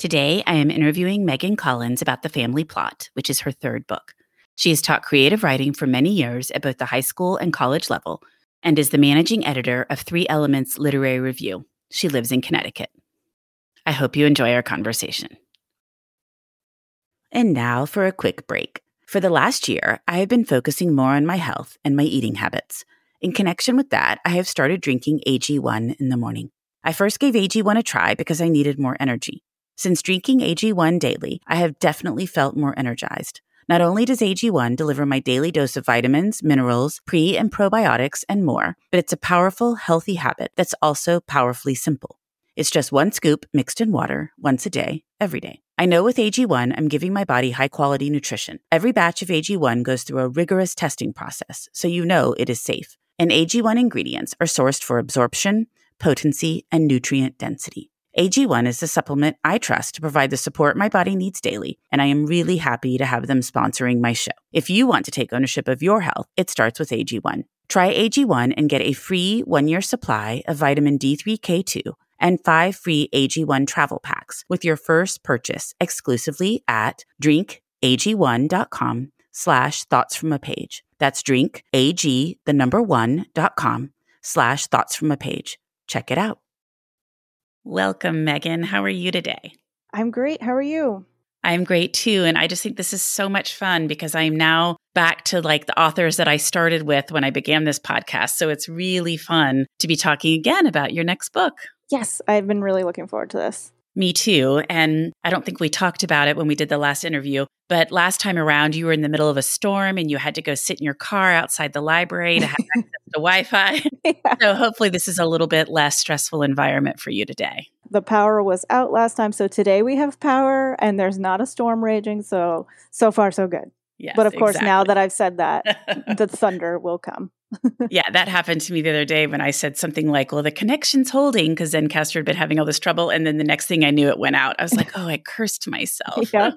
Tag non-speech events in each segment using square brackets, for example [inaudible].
Today, I am interviewing Megan Collins about The Family Plot, which is her third book. She has taught creative writing for many years at both the high school and college level and is the managing editor of Three Elements Literary Review. She lives in Connecticut. I hope you enjoy our conversation. And now for a quick break. For the last year, I have been focusing more on my health and my eating habits. In connection with that, I have started drinking AG1 in the morning. I first gave AG1 a try because I needed more energy. Since drinking AG1 daily, I have definitely felt more energized. Not only does AG1 deliver my daily dose of vitamins, minerals, pre and probiotics, and more, but it's a powerful, healthy habit that's also powerfully simple. It's just one scoop mixed in water once a day, every day. I know with AG1, I'm giving my body high quality nutrition. Every batch of AG1 goes through a rigorous testing process, so you know it is safe and AG1 ingredients are sourced for absorption, potency, and nutrient density. AG1 is the supplement I trust to provide the support my body needs daily, and I am really happy to have them sponsoring my show. If you want to take ownership of your health, it starts with AG1. Try AG1 and get a free one year supply of vitamin D3K2 and five free AG1 travel packs with your first purchase exclusively at drinkag1.com slash thoughts from a page. That's drink, ag, the number one, dot com slash thoughts from a page. Check it out. Welcome, Megan. How are you today? I'm great. How are you? I'm great too. And I just think this is so much fun because I'm now back to like the authors that I started with when I began this podcast. So it's really fun to be talking again about your next book. Yes, I've been really looking forward to this. Me too. And I don't think we talked about it when we did the last interview, but last time around, you were in the middle of a storm and you had to go sit in your car outside the library to have access to Wi [laughs] Fi. Yeah. So hopefully, this is a little bit less stressful environment for you today. The power was out last time. So today we have power and there's not a storm raging. So, so far, so good. Yes, but of course, exactly. now that I've said that, [laughs] the thunder will come. [laughs] yeah, that happened to me the other day when I said something like, well, the connection's holding because Zencastr had been having all this trouble. And then the next thing I knew, it went out. I was like, [laughs] oh, I cursed myself. Yeah.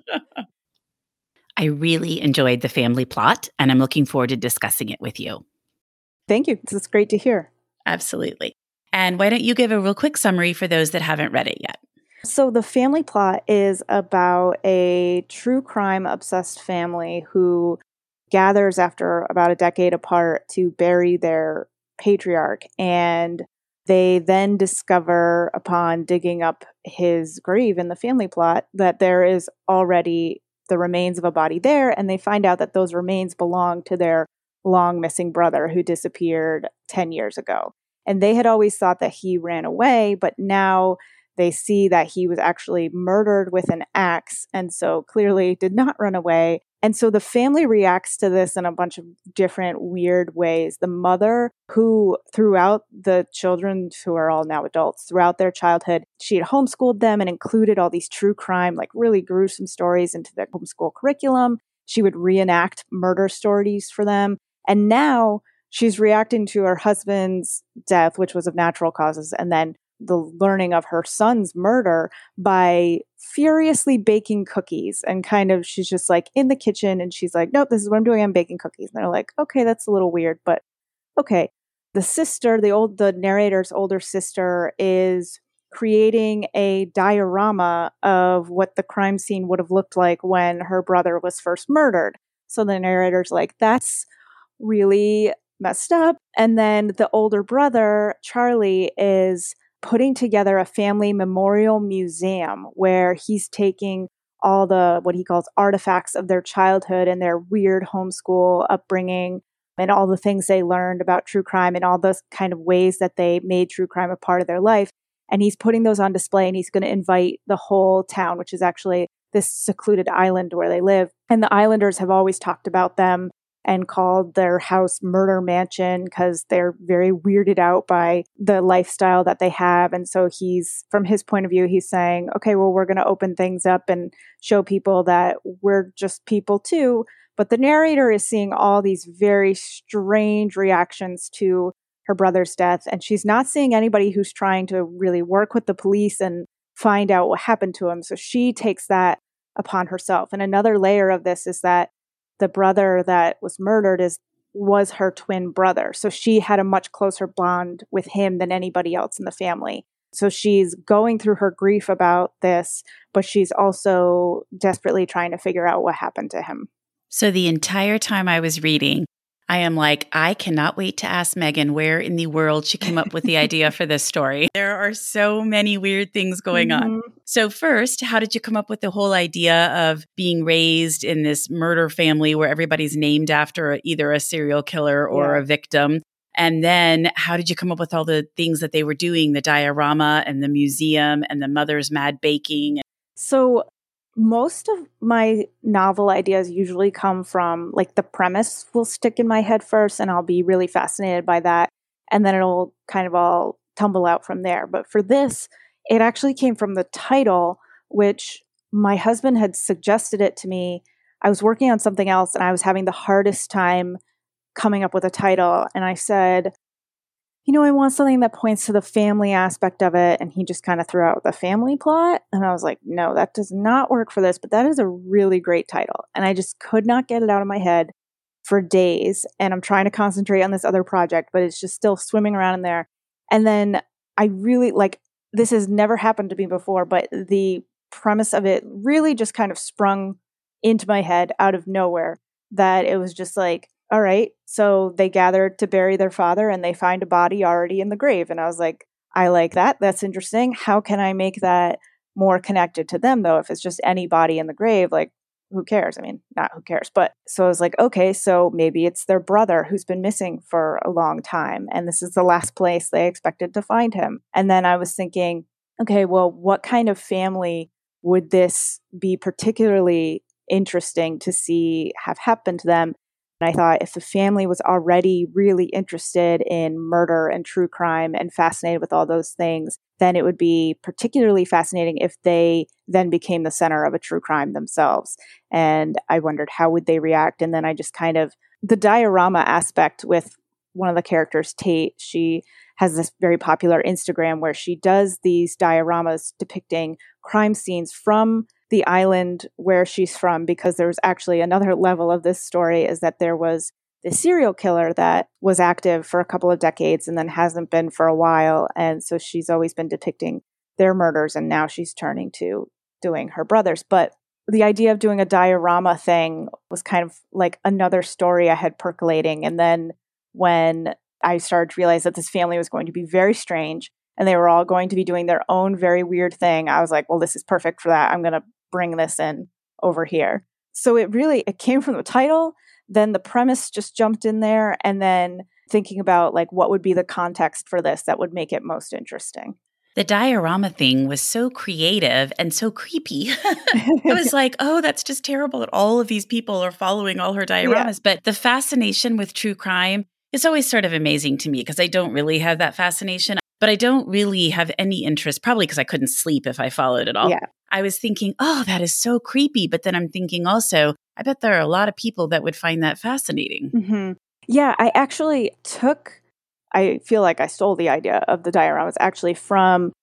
I really enjoyed the family plot, and I'm looking forward to discussing it with you. Thank you. This is great to hear. Absolutely. And why don't you give a real quick summary for those that haven't read it yet? So, the family plot is about a true crime obsessed family who gathers after about a decade apart to bury their patriarch. And they then discover, upon digging up his grave in the family plot, that there is already the remains of a body there. And they find out that those remains belong to their long missing brother who disappeared 10 years ago. And they had always thought that he ran away, but now they see that he was actually murdered with an axe and so clearly did not run away. And so the family reacts to this in a bunch of different weird ways. The mother, who throughout the children, who are all now adults, throughout their childhood, she had homeschooled them and included all these true crime, like really gruesome stories into the homeschool curriculum. She would reenact murder stories for them. And now she's reacting to her husband's death, which was of natural causes, and then the learning of her son's murder by furiously baking cookies and kind of she's just like in the kitchen and she's like nope this is what i'm doing i'm baking cookies. And they're like okay that's a little weird but okay. The sister the old the narrator's older sister is creating a diorama of what the crime scene would have looked like when her brother was first murdered. So the narrator's like that's really messed up. And then the older brother charlie is putting together a family memorial museum where he's taking all the what he calls artifacts of their childhood and their weird homeschool upbringing and all the things they learned about true crime and all those kind of ways that they made true crime a part of their life. And he's putting those on display and he's going to invite the whole town, which is actually this secluded island where they live. And the islanders have always talked about them and called their house Murder Mansion because they're very weirded out by the lifestyle that they have. And so he's, from his point of view, he's saying, okay, well, we're going to open things up and show people that we're just people too. But the narrator is seeing all these very strange reactions to her brother's death. And she's not seeing anybody who's trying to really work with the police and find out what happened to him. So she takes that upon herself. And another layer of this is that the brother that was murdered is was her twin brother. So she had a much closer bond with him than anybody else in the family. So she's going through her grief about this, but she's also desperately trying to figure out what happened to him. So the entire time I was reading, I am like, I cannot wait to ask Megan where in the world she came up with the idea for this story. [laughs] There are so many weird things going mm-hmm. on. So, first, how did you come up with the whole idea of being raised in this murder family where everybody's named after either a serial killer or yeah. a victim? And then, how did you come up with all the things that they were doing the diorama and the museum and the mother's mad baking? So, most of my novel ideas usually come from like the premise will stick in my head first and I'll be really fascinated by that and then it'll kind of all tumble out from there. But for this, it actually came from the title which my husband had suggested it to me. I was working on something else and I was having the hardest time coming up with a title and I said, you know, I want something that points to the family aspect of it. And he just kind of threw out the family plot. And I was like, no, that does not work for this, but that is a really great title. And I just could not get it out of my head for days. And I'm trying to concentrate on this other project, but it's just still swimming around in there. And then I really like this has never happened to me before, but the premise of it really just kind of sprung into my head out of nowhere that it was just like, all right. So they gathered to bury their father and they find a body already in the grave. And I was like, I like that. That's interesting. How can I make that more connected to them though? If it's just any body in the grave, like who cares? I mean, not who cares, but so I was like, okay, so maybe it's their brother who's been missing for a long time. And this is the last place they expected to find him. And then I was thinking, okay, well, what kind of family would this be particularly interesting to see have happened to them? And I thought if the family was already really interested in murder and true crime and fascinated with all those things, then it would be particularly fascinating if they then became the center of a true crime themselves. And I wondered how would they react? And then I just kind of the diorama aspect with one of the characters, Tate, she has this very popular Instagram where she does these dioramas depicting crime scenes from the island where she's from because there's actually another level of this story is that there was the serial killer that was active for a couple of decades and then hasn't been for a while and so she's always been depicting their murders and now she's turning to doing her brothers but the idea of doing a diorama thing was kind of like another story I had percolating and then when I started to realize that this family was going to be very strange and they were all going to be doing their own very weird thing. I was like, well, this is perfect for that. I'm going to bring this in over here. So it really it came from the title, then the premise just jumped in there and then thinking about like what would be the context for this that would make it most interesting. The diorama thing was so creative and so creepy. [laughs] it was [laughs] like, oh, that's just terrible that all of these people are following all her dioramas. Yeah. But the fascination with true crime is always sort of amazing to me because I don't really have that fascination but I don't really have any interest, probably because I couldn't sleep if I followed it all. Yeah. I was thinking, oh, that is so creepy. But then I'm thinking also, I bet there are a lot of people that would find that fascinating. Mm-hmm. Yeah, I actually took, I feel like I stole the idea of the dioramas actually from,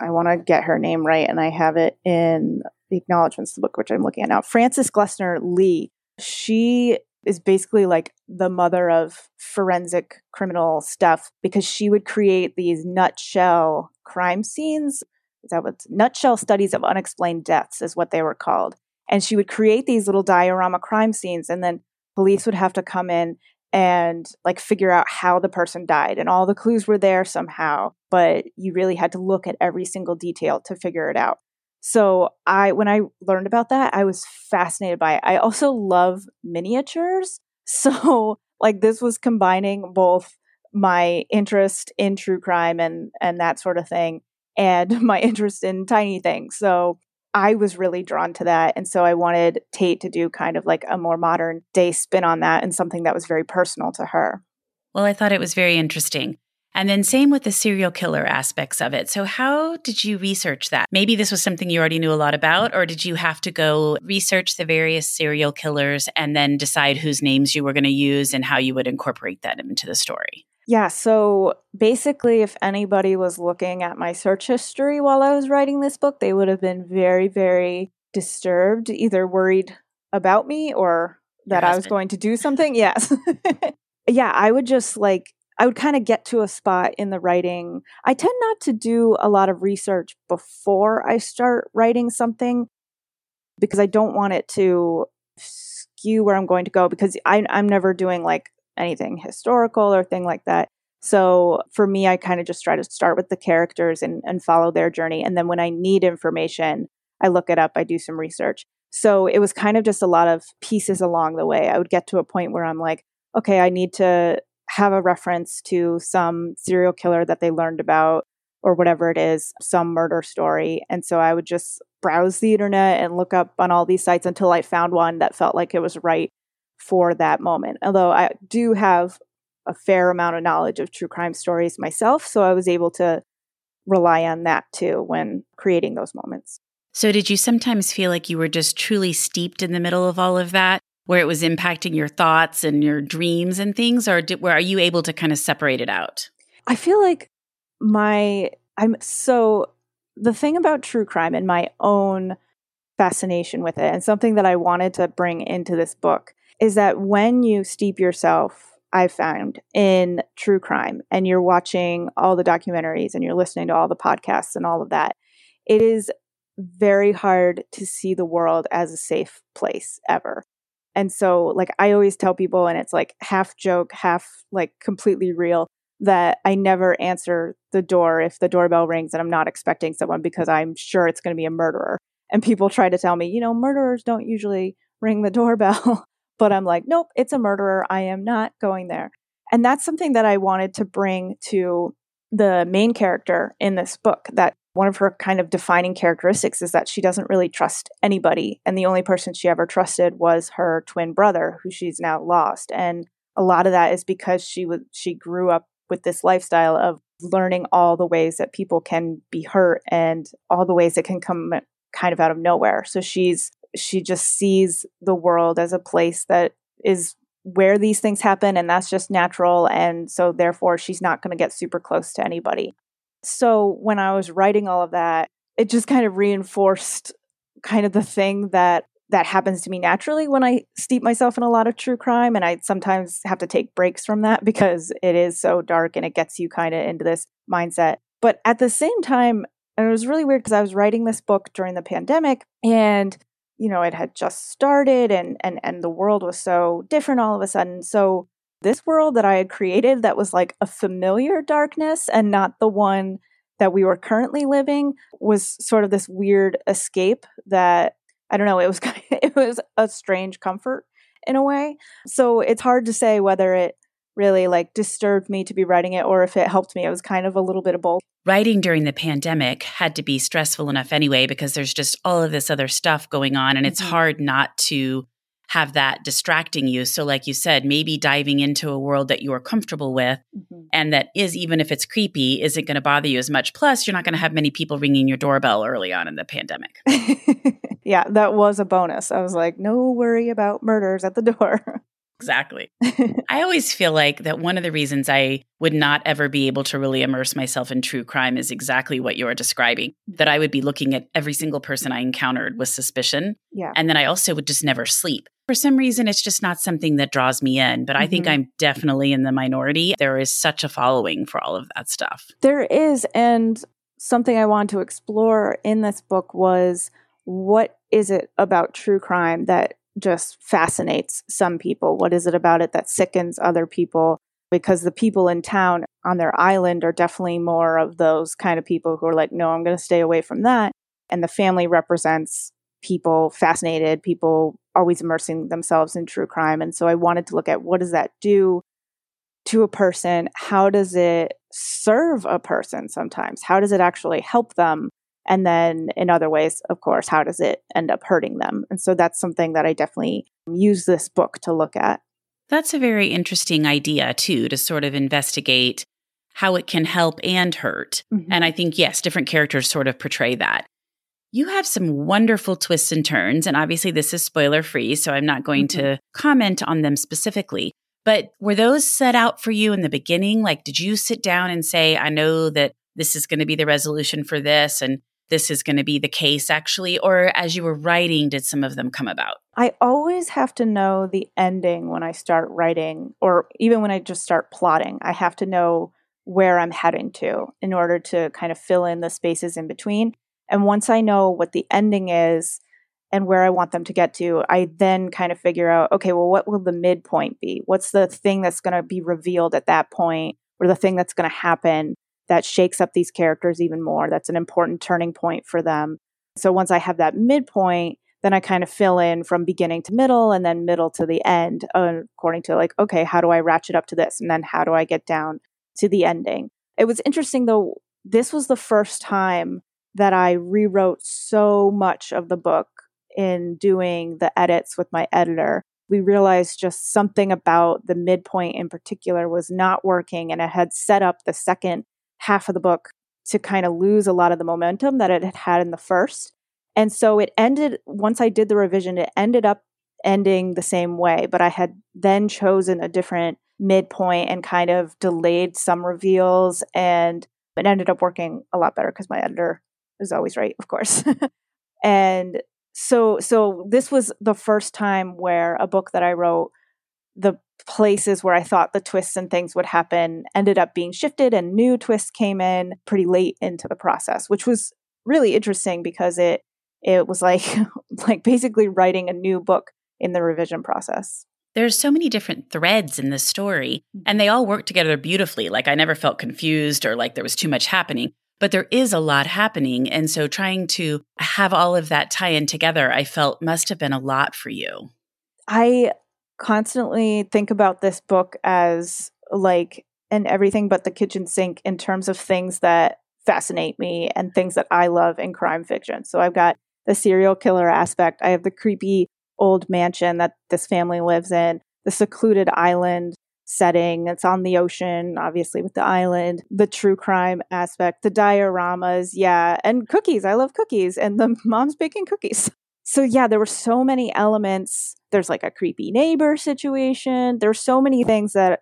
I want to get her name right, and I have it in the acknowledgments, of the book which I'm looking at now. Frances Glessner Lee. She is basically like the mother of forensic criminal stuff because she would create these nutshell crime scenes. Is that what nutshell studies of unexplained deaths is what they were called. And she would create these little diorama crime scenes and then police would have to come in and like figure out how the person died and all the clues were there somehow but you really had to look at every single detail to figure it out so I when I learned about that, I was fascinated by it. I also love miniatures. [laughs] So like this was combining both my interest in true crime and and that sort of thing and [laughs] my interest in tiny things. So I was really drawn to that. And so I wanted Tate to do kind of like a more modern day spin on that and something that was very personal to her. Well, I thought it was very interesting. And then, same with the serial killer aspects of it. So, how did you research that? Maybe this was something you already knew a lot about, or did you have to go research the various serial killers and then decide whose names you were going to use and how you would incorporate that into the story? Yeah, so basically, if anybody was looking at my search history while I was writing this book, they would have been very, very disturbed, either worried about me or that I was going to do something. Yes. [laughs] yeah, I would just like I would kind of get to a spot in the writing. I tend not to do a lot of research before I start writing something because I don't want it to skew where I'm going to go because I, I'm never doing like anything historical or thing like that. So for me, I kind of just try to start with the characters and, and follow their journey. And then when I need information, I look it up, I do some research. So it was kind of just a lot of pieces along the way. I would get to a point where I'm like, okay, I need to have a reference to some serial killer that they learned about or whatever it is, some murder story. And so I would just browse the internet and look up on all these sites until I found one that felt like it was right for that moment. Although I do have a fair amount of knowledge of true crime stories myself, so I was able to rely on that too when creating those moments. So, did you sometimes feel like you were just truly steeped in the middle of all of that? Where it was impacting your thoughts and your dreams and things or did, where are you able to kind of separate it out? I feel like my i'm so the thing about true crime and my own fascination with it and something that i wanted to bring into this book is that when you steep yourself i've found in true crime and you're watching all the documentaries and you're listening to all the podcasts and all of that it is very hard to see the world as a safe place ever and so, like, I always tell people, and it's like half joke, half like completely real, that I never answer the door if the doorbell rings and I'm not expecting someone because I'm sure it's going to be a murderer. And people try to tell me, you know, murderers don't usually ring the doorbell. [laughs] but I'm like, nope, it's a murderer. I am not going there. And that's something that I wanted to bring to the main character in this book that one of her kind of defining characteristics is that she doesn't really trust anybody. And the only person she ever trusted was her twin brother, who she's now lost. And a lot of that is because she was she grew up with this lifestyle of learning all the ways that people can be hurt and all the ways it can come kind of out of nowhere. So she's she just sees the world as a place that is where these things happen and that's just natural and so therefore she's not going to get super close to anybody so when I was writing all of that, it just kind of reinforced kind of the thing that that happens to me naturally when I steep myself in a lot of true crime and I sometimes have to take breaks from that because it is so dark and it gets you kind of into this mindset. But at the same time, and it was really weird because I was writing this book during the pandemic and you know it had just started and and and the world was so different all of a sudden. So this world that I had created that was like a familiar darkness and not the one that we were currently living was sort of this weird escape that I don't know, it was [laughs] kind of, it was a strange comfort in a way. So it's hard to say whether it really like disturbed me to be writing it or if it helped me. It was kind of a little bit of both. Writing during the pandemic had to be stressful enough anyway because there's just all of this other stuff going on and it's mm-hmm. hard not to have that distracting you. So, like you said, maybe diving into a world that you are comfortable with mm-hmm. and that is, even if it's creepy, isn't going to bother you as much. Plus, you're not going to have many people ringing your doorbell early on in the pandemic. [laughs] yeah, that was a bonus. I was like, no worry about murders at the door. [laughs] Exactly. [laughs] I always feel like that one of the reasons I would not ever be able to really immerse myself in true crime is exactly what you're describing. That I would be looking at every single person I encountered with suspicion. Yeah. And then I also would just never sleep. For some reason, it's just not something that draws me in, but mm-hmm. I think mm-hmm. I'm definitely in the minority. There is such a following for all of that stuff. There is. And something I wanted to explore in this book was what is it about true crime that just fascinates some people. What is it about it that sickens other people? Because the people in town on their island are definitely more of those kind of people who are like, no, I'm going to stay away from that. And the family represents people fascinated, people always immersing themselves in true crime. And so I wanted to look at what does that do to a person? How does it serve a person sometimes? How does it actually help them? And then in other ways, of course, how does it end up hurting them? And so that's something that I definitely use this book to look at. That's a very interesting idea, too, to sort of investigate how it can help and hurt. Mm-hmm. And I think, yes, different characters sort of portray that. You have some wonderful twists and turns. And obviously, this is spoiler free, so I'm not going mm-hmm. to comment on them specifically. But were those set out for you in the beginning? Like, did you sit down and say, I know that this is going to be the resolution for this and this is going to be the case actually? Or as you were writing, did some of them come about? I always have to know the ending when I start writing, or even when I just start plotting. I have to know where I'm heading to in order to kind of fill in the spaces in between. And once I know what the ending is and where I want them to get to, I then kind of figure out, okay, well, what will the midpoint be? What's the thing that's going to be revealed at that point or the thing that's going to happen that shakes up these characters even more? That's an important turning point for them. So once I have that midpoint, then I kind of fill in from beginning to middle and then middle to the end, uh, according to like, okay, how do I ratchet up to this? And then how do I get down to the ending? It was interesting though, this was the first time that I rewrote so much of the book in doing the edits with my editor. We realized just something about the midpoint in particular was not working, and it had set up the second half of the book to kind of lose a lot of the momentum that it had had in the first. And so it ended, once I did the revision, it ended up ending the same way, but I had then chosen a different midpoint and kind of delayed some reveals and it ended up working a lot better because my editor is always right, of course. [laughs] and so so this was the first time where a book that I wrote the places where I thought the twists and things would happen ended up being shifted and new twists came in pretty late into the process, which was really interesting because it it was like [laughs] like basically writing a new book in the revision process. There's so many different threads in the story mm-hmm. and they all work together beautifully. Like I never felt confused or like there was too much happening but there is a lot happening. And so trying to have all of that tie in together, I felt must have been a lot for you. I constantly think about this book as like an everything but the kitchen sink in terms of things that fascinate me and things that I love in crime fiction. So I've got the serial killer aspect, I have the creepy old mansion that this family lives in, the secluded island setting. It's on the ocean, obviously, with the island, the true crime aspect, the dioramas, yeah, and cookies. I love cookies, and the [laughs] mom's baking cookies. So, yeah, there were so many elements. There's like a creepy neighbor situation. There's so many things that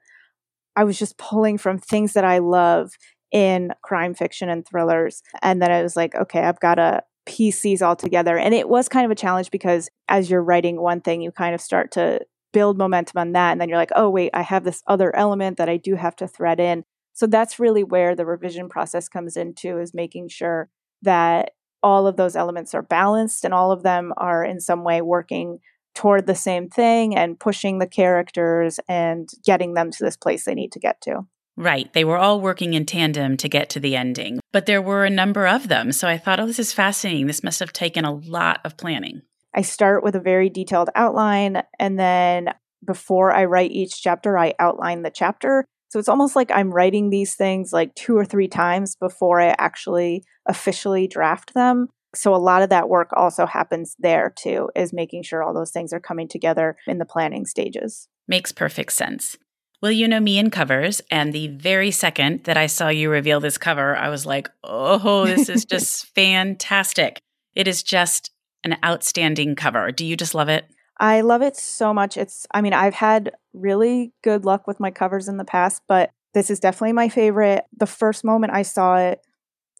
I was just pulling from things that I love in crime fiction and thrillers. And then I was like, okay, I've got to piece these all together. And it was kind of a challenge because as you're writing one thing, you kind of start to build momentum on that. And then you're like, oh, wait, I have this other element that I do have to thread in. So that's really where the revision process comes into is making sure that all of those elements are balanced and all of them are in some way working toward the same thing and pushing the characters and getting them to this place they need to get to. Right. They were all working in tandem to get to the ending, but there were a number of them. So I thought, oh, this is fascinating. This must have taken a lot of planning. I start with a very detailed outline, and then before I write each chapter, I outline the chapter. So it's almost like I'm writing these things like two or three times before I actually officially draft them. So a lot of that work also happens there too, is making sure all those things are coming together in the planning stages. Makes perfect sense. Well, you know me in covers, and the very second that I saw you reveal this cover, I was like, oh, this is [laughs] just fantastic. It is just an outstanding cover. Do you just love it? I love it so much. It's, I mean, I've had really good luck with my covers in the past, but this is definitely my favorite. The first moment I saw it,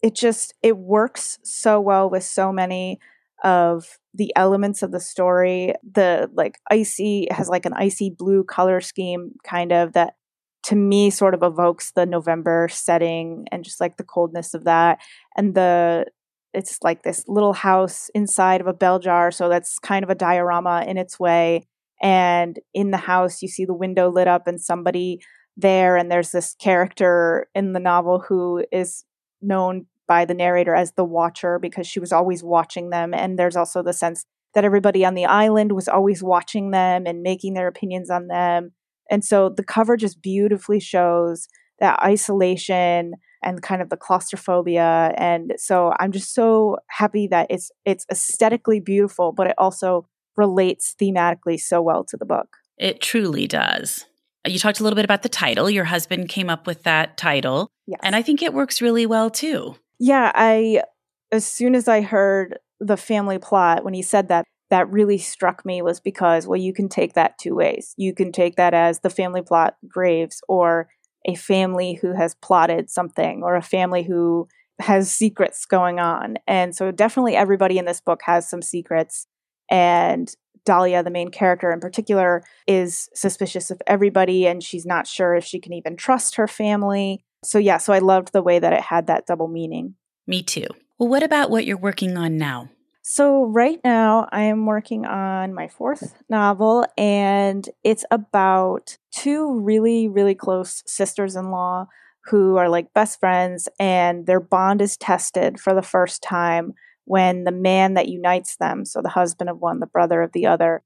it just, it works so well with so many of the elements of the story. The like icy has like an icy blue color scheme, kind of that to me sort of evokes the November setting and just like the coldness of that. And the it's like this little house inside of a bell jar. So that's kind of a diorama in its way. And in the house, you see the window lit up and somebody there. And there's this character in the novel who is known by the narrator as the watcher because she was always watching them. And there's also the sense that everybody on the island was always watching them and making their opinions on them. And so the cover just beautifully shows that isolation and kind of the claustrophobia. And so I'm just so happy that it's it's aesthetically beautiful, but it also relates thematically so well to the book. It truly does. You talked a little bit about the title. Your husband came up with that title. Yes. And I think it works really well too. Yeah, I as soon as I heard the family plot when he said that that really struck me was because well you can take that two ways. You can take that as the family plot graves or a family who has plotted something or a family who has secrets going on. And so definitely everybody in this book has some secrets and Dahlia, the main character in particular, is suspicious of everybody and she's not sure if she can even trust her family. So, yeah, so I loved the way that it had that double meaning. Me too. Well, what about what you're working on now? So, right now, I am working on my fourth novel, and it's about two really, really close sisters in law who are like best friends, and their bond is tested for the first time when the man that unites them, so the husband of one, the brother of the other,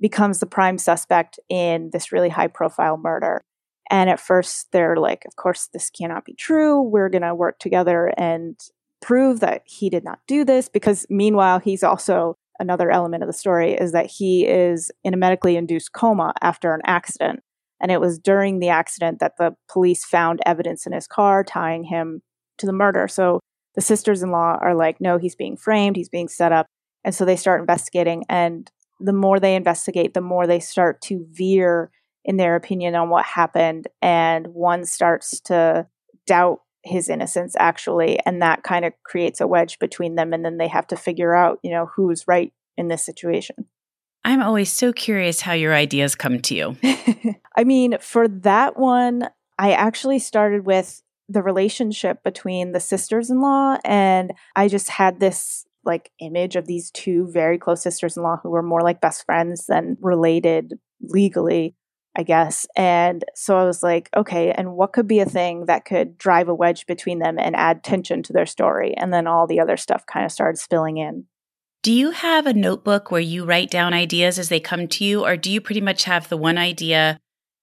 becomes the prime suspect in this really high profile murder. And at first, they're like, of course, this cannot be true. We're going to work together and prove that he did not do this. Because meanwhile, he's also another element of the story is that he is in a medically induced coma after an accident. And it was during the accident that the police found evidence in his car tying him to the murder. So the sisters in law are like, no, he's being framed, he's being set up. And so they start investigating. And the more they investigate, the more they start to veer in their opinion on what happened. And one starts to doubt his innocence, actually. And that kind of creates a wedge between them. And then they have to figure out, you know, who's right in this situation. I'm always so curious how your ideas come to you. [laughs] I mean, for that one, I actually started with the relationship between the sisters in law. And I just had this like image of these two very close sisters in law who were more like best friends than related legally, I guess. And so I was like, okay, and what could be a thing that could drive a wedge between them and add tension to their story? And then all the other stuff kind of started spilling in. Do you have a notebook where you write down ideas as they come to you, or do you pretty much have the one idea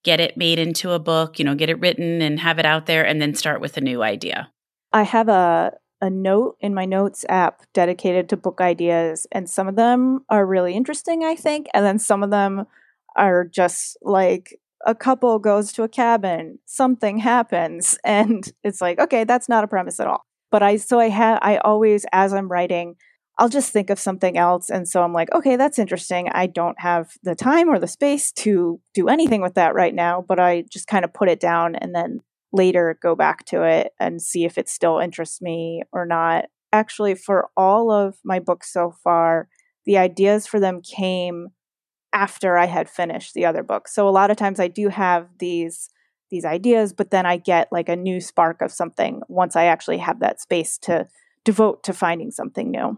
get it made into a book, you know, get it written and have it out there and then start with a new idea? I have a a note in my notes app dedicated to book ideas and some of them are really interesting, I think, and then some of them are just like a couple goes to a cabin, something happens [laughs] and it's like, okay, that's not a premise at all. But I so I have I always as I'm writing I'll just think of something else. And so I'm like, okay, that's interesting. I don't have the time or the space to do anything with that right now, but I just kind of put it down and then later go back to it and see if it still interests me or not. Actually, for all of my books so far, the ideas for them came after I had finished the other books. So a lot of times I do have these these ideas, but then I get like a new spark of something once I actually have that space to devote to finding something new.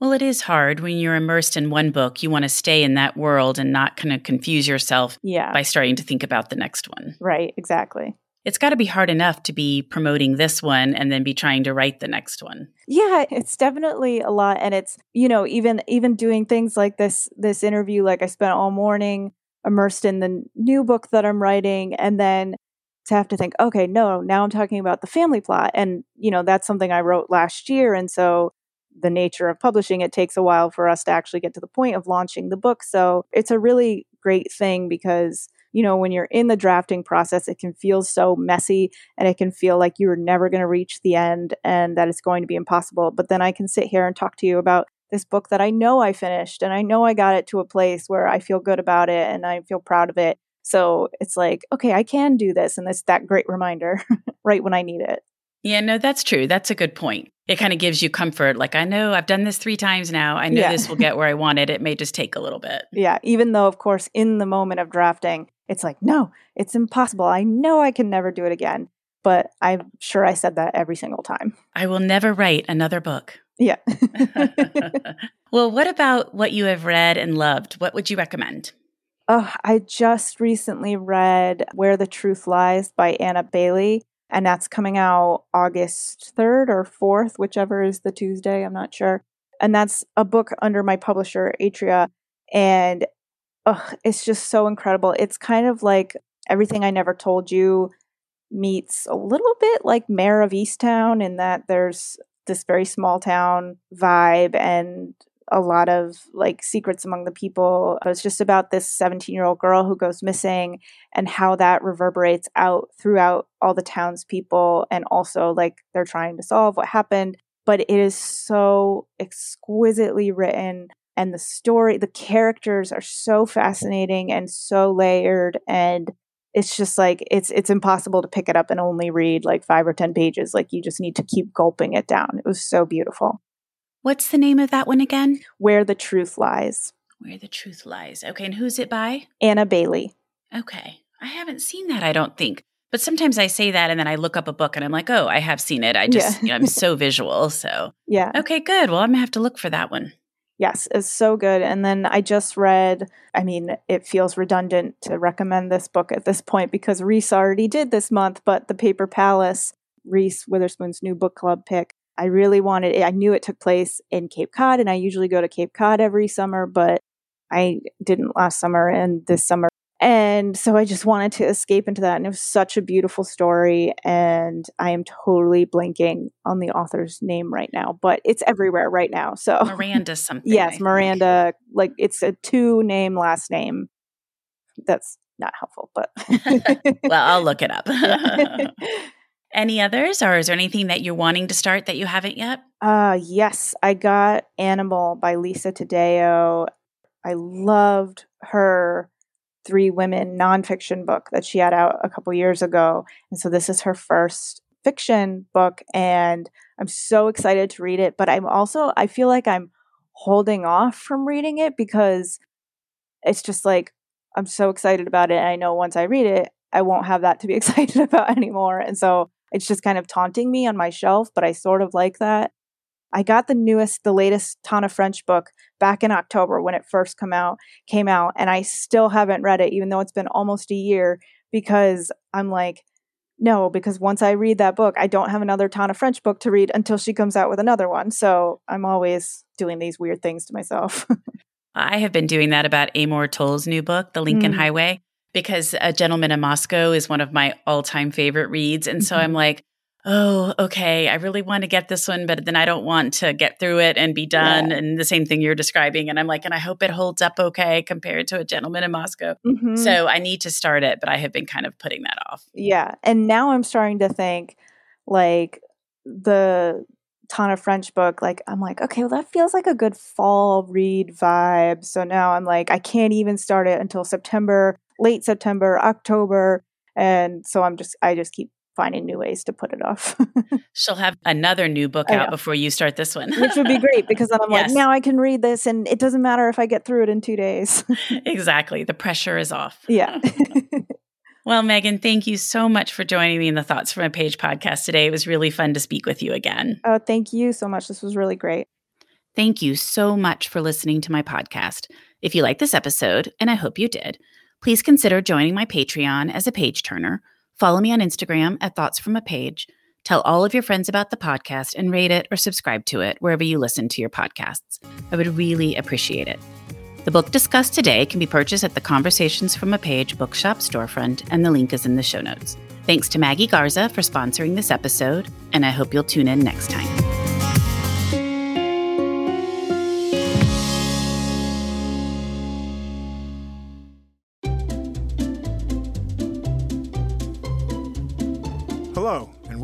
Well, it is hard when you're immersed in one book. You want to stay in that world and not kind of confuse yourself yeah. by starting to think about the next one. Right, exactly. It's got to be hard enough to be promoting this one and then be trying to write the next one. Yeah, it's definitely a lot and it's, you know, even even doing things like this this interview like I spent all morning immersed in the new book that I'm writing and then to have to think, okay, no, now I'm talking about the family plot and, you know, that's something I wrote last year and so the nature of publishing, it takes a while for us to actually get to the point of launching the book. So it's a really great thing because, you know, when you're in the drafting process, it can feel so messy and it can feel like you're never going to reach the end and that it's going to be impossible. But then I can sit here and talk to you about this book that I know I finished and I know I got it to a place where I feel good about it and I feel proud of it. So it's like, okay, I can do this. And it's that great reminder [laughs] right when I need it. Yeah, no, that's true. That's a good point it kind of gives you comfort. Like, I know I've done this three times now. I know yeah. this will get where I want it. It may just take a little bit. Yeah. Even though, of course, in the moment of drafting, it's like, no, it's impossible. I know I can never do it again. But I'm sure I said that every single time. I will never write another book. Yeah. [laughs] well, what about what you have read and loved? What would you recommend? Oh, I just recently read Where the Truth Lies by Anna Bailey and that's coming out August 3rd or 4th, whichever is the Tuesday, I'm not sure. And that's a book under my publisher, Atria. And it's just so incredible. It's kind of like everything I never told you meets a little bit like Mare of Easttown in that there's this very small town vibe and a lot of like secrets among the people. But it's just about this 17 year old girl who goes missing and how that reverberates out throughout all the townspeople and also like they're trying to solve what happened. But it is so exquisitely written and the story, the characters are so fascinating and so layered and it's just like it's it's impossible to pick it up and only read like 5 or 10 pages like you just need to keep gulping it down. It was so beautiful. What's the name of that one again? Where the Truth Lies. Where the Truth Lies. Okay, and who's it by? Anna Bailey. Okay. I haven't seen that, I don't think. But sometimes I say that and then I look up a book and I'm like, oh, I have seen it. I just, yeah. you know, I'm so visual. So, [laughs] yeah. Okay, good. Well, I'm going to have to look for that one. Yes, it's so good. And then I just read, I mean, it feels redundant to recommend this book at this point because Reese already did this month, but The Paper Palace, Reese Witherspoon's new book club pick. I really wanted I knew it took place in Cape Cod, and I usually go to Cape Cod every summer, but I didn't last summer and this summer and so I just wanted to escape into that. And it was such a beautiful story. And I am totally blanking on the author's name right now, but it's everywhere right now. So [laughs] Miranda something. yes, Miranda. Like it's a two name last name. That's not helpful, but [laughs] well, I'll look it up. [laughs] Any others, or is there anything that you're wanting to start that you haven't yet? Uh yes, I got Animal by Lisa Taddeo. I loved her three women nonfiction book that she had out a couple years ago. And so this is her first fiction book and I'm so excited to read it, but I'm also I feel like I'm holding off from reading it because it's just like I'm so excited about it and I know once I read it I won't have that to be [laughs] excited about anymore. And so it's just kind of taunting me on my shelf, but I sort of like that. I got the newest, the latest Tana French book back in October when it first come out, came out, and I still haven't read it, even though it's been almost a year, because I'm like, no, because once I read that book, I don't have another Tana French book to read until she comes out with another one. So I'm always doing these weird things to myself. [laughs] I have been doing that about Amor Towles' new book, The Lincoln mm. Highway, because A Gentleman in Moscow is one of my all time favorite reads. And so mm-hmm. I'm like, oh, okay, I really want to get this one, but then I don't want to get through it and be done. Yeah. And the same thing you're describing. And I'm like, and I hope it holds up okay compared to a gentleman in Moscow. Mm-hmm. So I need to start it, but I have been kind of putting that off. Yeah. And now I'm starting to think like the Tana French book, like I'm like, okay, well that feels like a good fall read vibe. So now I'm like, I can't even start it until September, late September, October. And so I'm just I just keep finding new ways to put it off. [laughs] She'll have another new book out before you start this one. Which would be great [laughs] because then I'm yes. like, now I can read this and it doesn't matter if I get through it in two days. [laughs] exactly. The pressure is off. Yeah. well, Megan, thank you so much for joining me in the Thoughts from a Page podcast today. It was really fun to speak with you again. Oh, thank you so much. This was really great. Thank you so much for listening to my podcast. If you like this episode, and I hope you did, please consider joining my Patreon as a page turner Follow me on Instagram at Thoughts from a Page. Tell all of your friends about the podcast and rate it or subscribe to it wherever you listen to your podcasts. I would really appreciate it. The book discussed today can be purchased at the Conversations from a Page bookshop storefront, and the link is in the show notes. Thanks to Maggie Garza for sponsoring this episode, and I hope you'll tune in next time.